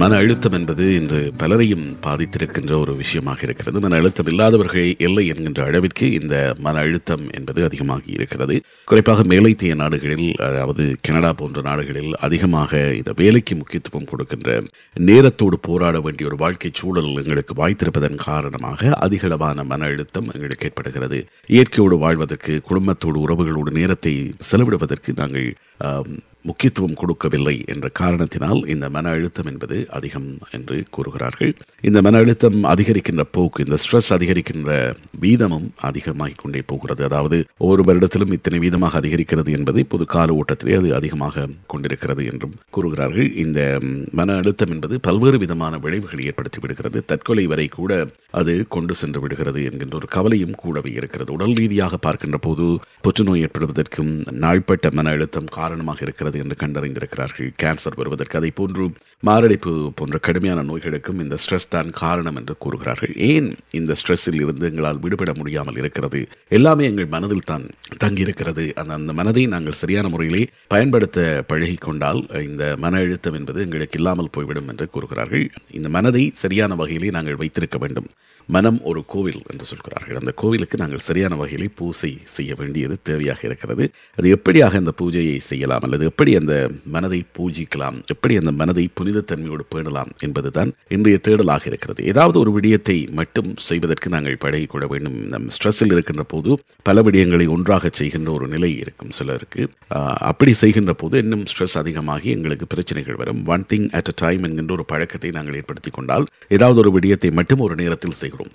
மன அழுத்தம் என்பது இன்று பலரையும் பாதித்திருக்கின்ற ஒரு விஷயமாக இருக்கிறது. மன அழுத்தம் இல்லாதவர்கள் இல்லை என்கின்ற அளவிற்கு இந்த மன அழுத்தம் என்பது அதிகமாகி இருக்கிறது. குறிப்பாக மேலைத்திய நாடுகளில் அதாவது கனடா போன்ற நாடுகளில் அதிகமாக இந்த வேலைக்கு முக்கியத்துவம் கொடுக்கின்ற நேரத்தோடு போராட வேண்டிய ஒரு வாழ்க்கை சூழல் எங்களுக்கு வாய்த்திருப்பதன் காரணமாக அதிகளவான மன அழுத்தம் எங்களுக்கு ஏற்படுகிறது. இயற்கையோடு வாழ்வதற்கு குடும்பத்தோடு உறவுகளோடு நேரத்தை செலவிடுவதற்கு நாங்கள் முக்கியத்துவம் கொடுக்கவில்லை என்ற காரணத்தினால் இந்த மன அழுத்தம் என்பது அதிகம் என்று கூறுகிறார்கள். இந்த மன அழுத்தம் அதிகரிக்கின்ற போக்கு இந்த ஸ்ட்ரெஸ் அதிகரிக்கின்ற வீதமும் அதிகமாகிக் கொண்டே போகிறது. அதாவது ஒவ்வொரு வருடத்திலும் இத்தனை வீதமாக அதிகரிக்கிறது என்பது இப்போது கால ஓட்டத்திலே அது அதிகமாக கொண்டிருக்கிறது என்றும் கூறுகிறார்கள். இந்த மன அழுத்தம் என்பது பல்வேறு விதமான விளைவுகளை ஏற்படுத்தி விடுகிறது. தற்கொலை வரை கூட அது கொண்டு சென்று விடுகிறது என்கின்ற ஒரு கவலையும் கூடவே இருக்கிறது. உடல் ரீதியாக பார்க்கின்ற போது புற்றுநோய் ஏற்படுவதற்கும் நாள்பட்ட மன அழுத்தம் காரணமாக இருக்கிறது என்று கண்டறிந்திருக்கிறார்கள். கேன்சர் வருவதற்கு அதை போன்று மாரடைப்பு போன்ற கடுமையான நோய்களுக்கும் இந்த ஸ்ட்ரெஸ் தான் காரணம் என்று கூறுகிறார்கள். ஏன் இந்த ஸ்ட்ரெஸ்ஸில் இருந்து எங்களால் விடுபட முடியாமல் இருக்கிறது? எல்லாமே எங்கள் மனதில் தான் தங்கியிருக்கிறது. அந்த அந்த மனதை நாங்கள் சரியான முறையிலே பயன்படுத்த பழகி கொண்டால் இந்த மன அழுத்தம் என்பது எங்களுக்கு இல்லாமல் போய்விடும் என்று கூறுகிறார்கள். இந்த மனதை சரியான வகையிலே நாங்கள் வைத்திருக்க வேண்டும். மனம் ஒரு கோவில் என்று சொல்கிறார்கள். அந்த கோவிலுக்கு நாங்கள் சரியான வகையிலே பூசை செய்ய வேண்டியது தேவையாக இருக்கிறது. அது எப்படியாக இந்த பூஜையை செய்யலாம்? அல்லது எப்படி அந்த மனதை பூஜிக்கலாம்? எப்படி அந்த மனதை புனிதத்தன்மையோடு பேணலாம் என்பதுதான் இன்றைய தேடலாக இருக்கிறது. ஏதாவது ஒரு விடயத்தை மட்டும் செய்வதற்கு நாங்கள் பழகிக் கொள்ள வேண்டும். நம் ஸ்ட்ரெஸ்ஸில் இருக்கின்ற போது பல விடயங்களை ஒன்றாக செய்கின்ற ஒரு நிலை இருக்கும் சிலருக்கு. அப்படி செய்கின்ற போது இன்னும் ஸ்ட்ரெஸ் அதிகமாகி எங்களுக்கு பிரச்சனைகள் வரும். One thing at a time என்கின்ற ஒரு பழக்கத்தை நாங்கள் ஏற்படுத்தி கொண்டால் ஏதாவது ஒரு விடயத்தை மட்டும் ஒரு நேரத்தில் செய்கிறோம்.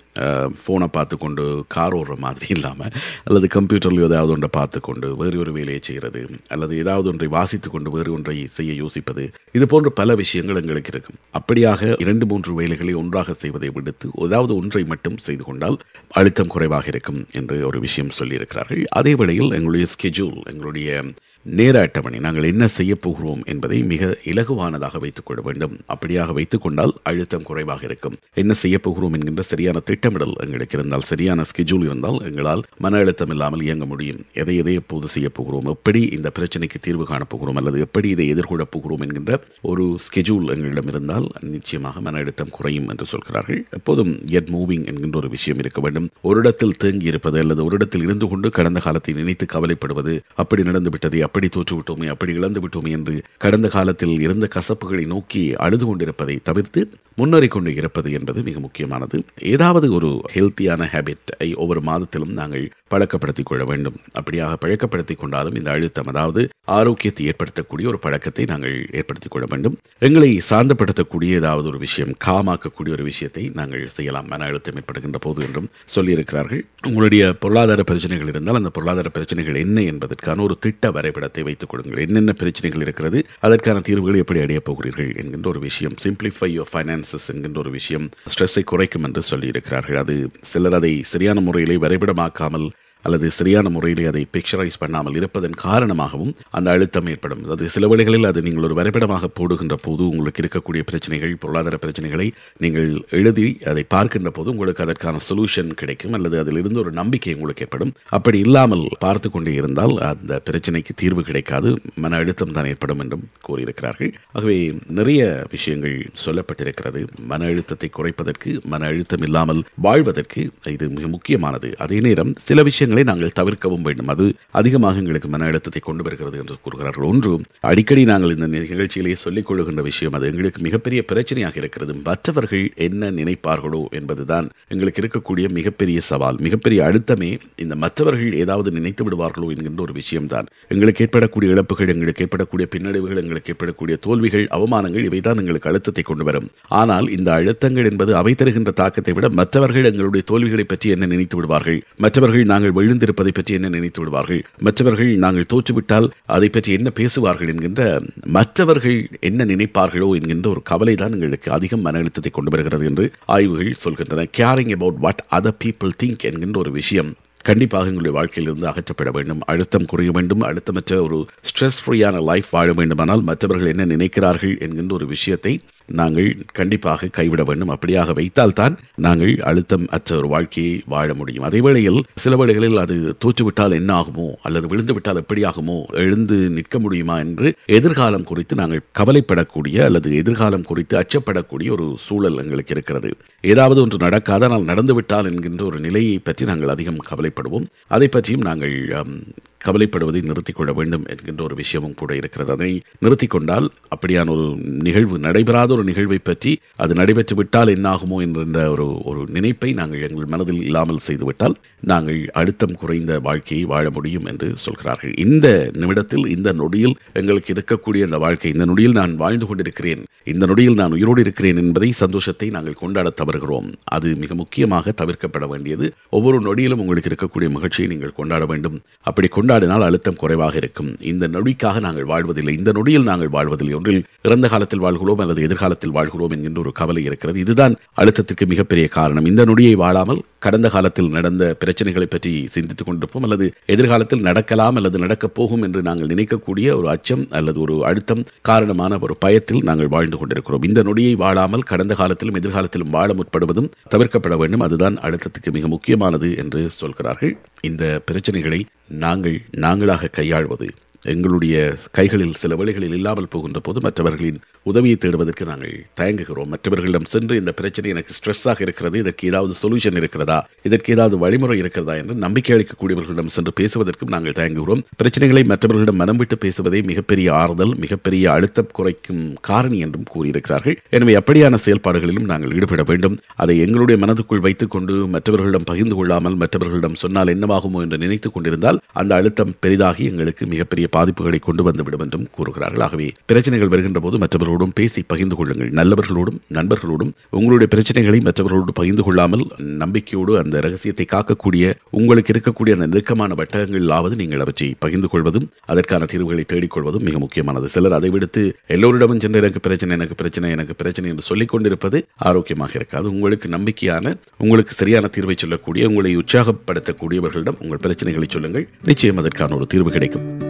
ஃபோனை பார்த்து கொண்டு கார் ஓடுற மாதிரி இல்லாமல் அல்லது கம்ப்யூட்டரில் ஏதாவது ஒன்றை பார்த்து கொண்டு வேறு ஒரு வேலையை செய்கிறது அல்லது ஏதாவது ஒன்றை வாசித்துக் கொண்டு வேறு ஒன்றை செய்ய யோசிப்பது இது போன்ற பல விஷயங்கள் எங்களுக்கு இருக்கும். அப்படியாக இரண்டு மூன்று வேலைகளை ஒன்றாக செய்வதை விடுத்து ஏதாவது ஒன்றை மட்டும் செய்து கொண்டால் அழுத்தம் குறைவாக இருக்கும் என்று ஒரு விஷயம் சொல்லியிருக்கிறார்கள். அதே வேளையில் எங்களுடைய ஸ்கெட்யூல் எங்களுடைய நேர அட்டவணை நாங்கள் என்ன செய்ய போகிறோம் என்பதை மிக இலகுவானதாக வைத்துக் கொள்ள வேண்டும். அப்படியாக வைத்துக் கொண்டால் அழுத்தம் குறைவாக இருக்கும். என்ன செய்ய போகிறோம் என்கின்ற சரியான திட்டமிடல் எங்களுக்கு இருந்தால் சரியான ஸ்கெட்யூல் இருந்தால் எங்களால் மன அழுத்தம் இல்லாமல் இயங்க முடியும். எதை எதை எப்போது செய்ய போகிறோம்? எப்படி இந்த பிரச்சனைக்கு தீர்வு காணப்போகிறோம் அல்லது எப்படி இதை எதிர்கொள்ளப் போகிறோம் என்கின்ற ஒரு ஸ்கெட்யூல் எங்களிடம் இருந்தால் நிச்சயமாக மன அழுத்தம் குறையும் என்று சொல்கிறார்கள். எப்போதும் கெட் மூவிங் என்கின்ற ஒரு விஷயம் இருக்க வேண்டும். ஒரு இடத்தில் தேங்கி இருப்பது அல்லது ஒரு இடத்தில் இருந்து கொண்டு கடந்த காலத்தை நினைத்து கவலைப்படுவது அப்படி நடந்துவிட்டது அப்படி தோற்றுவிட்டோமே அப்படி இழந்து விட்டோமே என்று கடந்த காலத்தில் இருந்த கசப்புகளை நோக்கி அழுது கொண்டிருப்பதை தவிர்த்து முன்னேறி கொண்டு இருப்பது என்பது மிக முக்கியமானது. ஏதாவது ஒரு ஹெல்த்தியான ஹேபிட்டை ஒவ்வொரு மாதத்திலும் நாங்கள் பழக்கப்படுத்திக் கொள்ள வேண்டும். அப்படியாக பழக்கப்படுத்திக் கொண்டாலும் இந்த அழுத்தம் அதாவது ஆரோக்கியத்தை ஏற்படுத்தக்கூடிய ஒரு பழக்கத்தை நாங்கள் ஏற்படுத்திக் கொள்ள வேண்டும். எங்களை சாந்தப்படுத்தக்கூடிய ஏதாவது ஒரு விஷயம் காமாக்கக்கூடிய ஒரு விஷயத்தை நாங்கள் செய்யலாம். மன அழுத்தம் ஏற்படுகின்ற போது என்றும் சொல்லியிருக்கிறார்கள். உங்களுடைய பொருளாதார பிரச்சனைகள் இருந்தால் அந்த பொருளாதார பிரச்சனைகள் என்ன என்பதற்கான ஒரு திட்ட வரைபடத்தை வைத்துக் கொடுங்கள் என்னென்ன பிரச்சனைகள் இருக்கிறது? அதற்கான தீர்வுகள் எப்படி அடையப் போகிறீர்கள்? என்கின்ற ஒரு விஷயம். சிம்பிளிஃபை யோர் ஃபைனான்சஸ் என்கின்ற ஒரு விஷயம். ஸ்ட்ரெஸ்ஸை குறைக்கும் என்று சொல்லியிருக்கிறார்கள். அது சிலர் அதை சரியான முறையிலே வரைபடமாக்காமல் அல்லது சரியான முறையிலே அதை பிக்சரைஸ் பண்ணாமல் இருப்பதன் காரணமாகவும் அந்த அழுத்தம் ஏற்படும். அது சில வழிகளில் அது நீங்கள் ஒரு வரைபடமாக போடுகின்ற போது உங்களுக்கு இருக்கக்கூடிய பிரச்சனைகள் பொருளாதார பிரச்சனைகளை நீங்கள் எழுதி அதை பார்க்கின்ற போது உங்களுக்கு அதற்கான சொல்யூஷன் கிடைக்கும். அல்லது அதிலிருந்து ஒரு நம்பிக்கை உங்களுக்கு ஏற்படும். அப்படி இல்லாமல் பார்த்து கொண்டே இருந்தால் அந்த பிரச்சனைக்கு தீர்வு கிடைக்காது. மன அழுத்தம் தான் ஏற்படும் என்றும் கூறியிருக்கிறார்கள். ஆகவே நிறைய விஷயங்கள் சொல்லப்பட்டிருக்கிறது. மன அழுத்தத்தை குறைப்பதற்கு மன அழுத்தம் இல்லாமல் வாழ்வதற்கு இது மிக முக்கியமானது. அதே நேரம் சில விஷயங்கள் நாங்கள் தவிர்க்கவும் வேண்டும். அது அதிகமாக எங்களுக்கு மன அழுத்தத்தை கொண்டு வருகிறது என்று கூறுகிறார்கள். ஒன்று அடிக்கடி நாங்கள் இந்த நிகழ்ச்சியிலேயே சொல்லிக் கொள்ளுகின்ற விஷயம் அது எங்களுக்கு மிகப்பெரிய பிரச்சனையாக இருக்கிறது. மற்றவர்கள் என்ன நினைப்பார்களோ என்பதுதான் எங்களுக்கு இருக்கக்கூடிய மிகப்பெரிய சவால். மிகப்பெரிய அழுத்தமே இந்த மற்றவர்கள் ஏதாவது நினைத்து விடுவார்களோ என்கின்ற ஒரு விஷயம்தான். எங்களுக்கு ஏற்படக்கூடிய இழப்புகள் எங்களுக்கு ஏற்படக்கூடிய பின்னடைவுகள் எங்களுக்கு ஏற்படக்கூடிய தோல்விகள் அவமானங்கள் இவைதான் எங்களுக்கு அழுத்தத்தை கொண்டு வரும். ஆனால் இந்த அழுத்தங்கள் என்பது அவை தருகின்ற தாக்கத்தை விட மற்றவர்கள் எங்களுடைய தோல்விகளை பற்றி என்ன நினைத்து விடுவார்கள்? மற்றவர்கள் நாங்கள் விழுந்திருப்பதை பற்றி என்ன நினைத்து விடுவார்கள்? மற்றவர்கள் நாங்கள் தோற்றுவிட்டால் அதை பற்றி என்ன பேசுவார்கள் என்கின்ற மற்றவர்கள் என்ன நினைப்பார்களோ என்கின்ற ஒரு கவலை தான் எங்களுக்கு அதிகம் மன அழுத்தத்தை கொண்டு வருகிறது என்று ஆய்வுகள் சொல்கின்றன. Caring about what other people think என்கின்ற ஒரு விஷயம் கண்டிப்பாக எங்களுடைய வாழ்க்கையிலிருந்து அகற்றப்பட வேண்டும். அழுத்தம் குறைய வேண்டும். அழுத்தமற்ற ஒரு ஸ்ட்ரெஸ் ஃப்ரீயான லைஃப் வாழ வேண்டுமானால் மற்றவர்கள் என்ன நினைக்கிறார்கள் என்கின்ற ஒரு விஷயத்தை நாங்கள் கண்டிப்பாக கைவிட வேண்டும். அப்படியாக வைத்தால்தான் நாங்கள் அழுத்தம் அற்ற ஒரு வாழ்க்கையை வாழ முடியும். அதே வேளையில் சில வேளைகளில் அது தோற்றுவிட்டால் என்ன ஆகுமோ அல்லது விழுந்து விட்டால் எப்படி ஆகுமோ எழுந்து நிற்க முடியுமா என்று எதிர்காலம் குறித்து நாங்கள் கவலைப்படக்கூடிய அல்லது எதிர்காலம் குறித்து அச்சப்படக்கூடிய ஒரு சூழல் எங்களுக்கு இருக்கிறது. ஏதாவது ஒன்று நடக்காத ஆனால் நடந்துவிட்டால் என்கின்ற ஒரு நிலையை பற்றி நாங்கள் அதிகம் கவலைப்படுவோம். அதை பற்றியும் நாங்கள் கவலைப்படுவதை நிறுத்திக் கொள்ள வேண்டும் என்கின்ற ஒரு விஷயமும் கூட இருக்கிறது. அதை நிறுத்தி கொண்டால் அப்படியான ஒரு நிகழ்வு நடைபெறாத ஒரு நிகழ்வை பற்றி அது நடைபெற்று விட்டால் என்னாகுமோ என்கின்ற ஒரு ஒரு நினைப்பை நாங்கள் எங்கள் மனதில் இல்லாமல் செய்துவிட்டால் நாங்கள் அழுத்தம் குறைந்த வாழ்க்கையை வாழ முடியும் என்று சொல்கிறார்கள். இந்த நிமிடத்தில் இந்த நொடியில் எங்களுக்கு இருக்கக்கூடிய அந்த வாழ்க்கை இந்த நொடியில் நான் வாழ்ந்து கொண்டிருக்கிறேன் இந்த நொடியில் நான் உயிரோடு இருக்கிறேன் என்பதை சந்தோஷத்தை நாங்கள் கொண்டாட தவறுகிறோம். அது மிக முக்கியமாக தவிர்க்கப்பட வேண்டியது. ஒவ்வொரு நொடியிலும் உங்களுக்கு இருக்கக்கூடிய மகிழ்ச்சியை நீங்கள் கொண்டாட வேண்டும். அப்படி கொண்டாடினால் அழுத்தம் குறைவாக இருக்கும். இந்த நொடிக்காக நாங்கள் வாழ்வதில்லை. இந்த நொடியில் நாங்கள் வாழ்வதில்லை. ஒன்றில் இறந்த காலத்தில் வாழ்கிறோம் அல்லது எதிர்காலத்தில் வாழ்கிறோம் என்கின்ற ஒரு கவலை இருக்கிறது. இதுதான் அழுத்தத்திற்கு மிகப்பெரிய காரணம். இந்த நொடியை வாழாமல் கடந்த காலத்தில் நடந்த பிரச்சனைகளை பற்றி சிந்தித்துக் கொண்டிருப்போம் அல்லது எதிர்காலத்தில் நடக்கலாம் அல்லது நடக்கப் போகும் என்று நாங்கள் நினைக்கக்கூடிய ஒரு அச்சம் அல்லது ஒரு அழுத்தம் காரணமான ஒரு பயத்தில் நாங்கள் வாழ்ந்து கொண்டிருக்கிறோம். இந்த நொடியை வாழாமல் கடந்த காலத்திலும் எதிர்காலத்திலும் வாழ முற்படுவதும் தவிர்க்கப்பட வேண்டும். அதுதான் அழுத்தத்துக்கு மிக முக்கியமானது என்று சொல்கிறார்கள். இந்த பிரச்சனைகளை நாங்கள் நாங்களாக கையாள்வது. எங்களுடைய கைகளில் சில வழிகளில் இல்லாமல் போகின்ற போது மற்றவர்களின் உதவியை தேடுவதற்கு நாங்கள் தயங்குகிறோம். மற்றவர்களிடம் சென்று இந்த பிரச்சனை எனக்கு ஸ்ட்ரெஸ்ஸாக இருக்கிறது இதற்கு ஏதாவது சொல்யூஷன் இருக்கிறதா இதற்கு ஏதாவது வழிமுறை இருக்கிறதா என்று நம்பிக்கை அளிக்கக்கூடியவர்களிடம் சென்று பேசுவதற்கும் நாங்கள் தயங்குகிறோம். பிரச்சனைகளை மற்றவர்களிடம் மனம் விட்டு பேசுவதே மிகப்பெரிய ஆறுதல் மிகப்பெரிய அழுத்தம் குறைக்கும் காரணி என்றும் கூறியிருக்கிறார்கள். எனவே அப்படியான செயல்பாடுகளிலும் நாங்கள் ஈடுபட வேண்டும். அதை எங்களுடைய மனதுக்குள் வைத்துக் கொண்டு மற்றவர்களிடம் பகிர்ந்து கொள்ளாமல் மற்றவர்களிடம் சொன்னால் என்னவாகுமோ என்று நினைத்துக் கொண்டிருந்தால் அந்த அழுத்தம் பெரிதாகி எங்களுக்கு மிகப்பெரிய பாதிப்புகளை கொண்டு வந்துவிடும் என்றும் கூறுகிறார்கள். ஆகவே பிரச்சனைகள் வருகின்ற போது மற்றவர்களோடும் பேசி பகிர்ந்து கொள்ளுங்கள். நல்லவர்களோடும் நண்பர்களோடும் உங்களுடைய பிரச்சனைகளை மற்றவர்களோடு பகிர்ந்து கொள்ளாமல் நம்பிக்கையோடு அந்த ரகசியத்தை காக்கக்கூடிய உங்களுக்கு இருக்கக்கூடிய அந்த நெருக்கமான வட்டகங்களாவது நீங்கள் அவற்றை பகிர்ந்து கொள்வதும் அதற்கான தீர்வுகளை தேடிக்கொள்வதும் மிக முக்கியமானது. சிலர் அதை விடுத்து எல்லோரிடமும் சென்று எனக்கு பிரச்சனை எனக்கு பிரச்சனை எனக்கு பிரச்சனை என்று சொல்லிக் கொண்டிருப்பது ஆரோக்கியமாக இருக்காது. உங்களுக்கு நம்பிக்கையான உங்களுக்கு சரியான தீர்வை சொல்லக்கூடிய உங்களை உற்சாகப்படுத்தக்கூடியவர்களிடம் உங்கள் பிரச்சனைகளை சொல்லுங்கள். நிச்சயம் அதற்கான ஒரு தீர்வு கிடைக்கும்.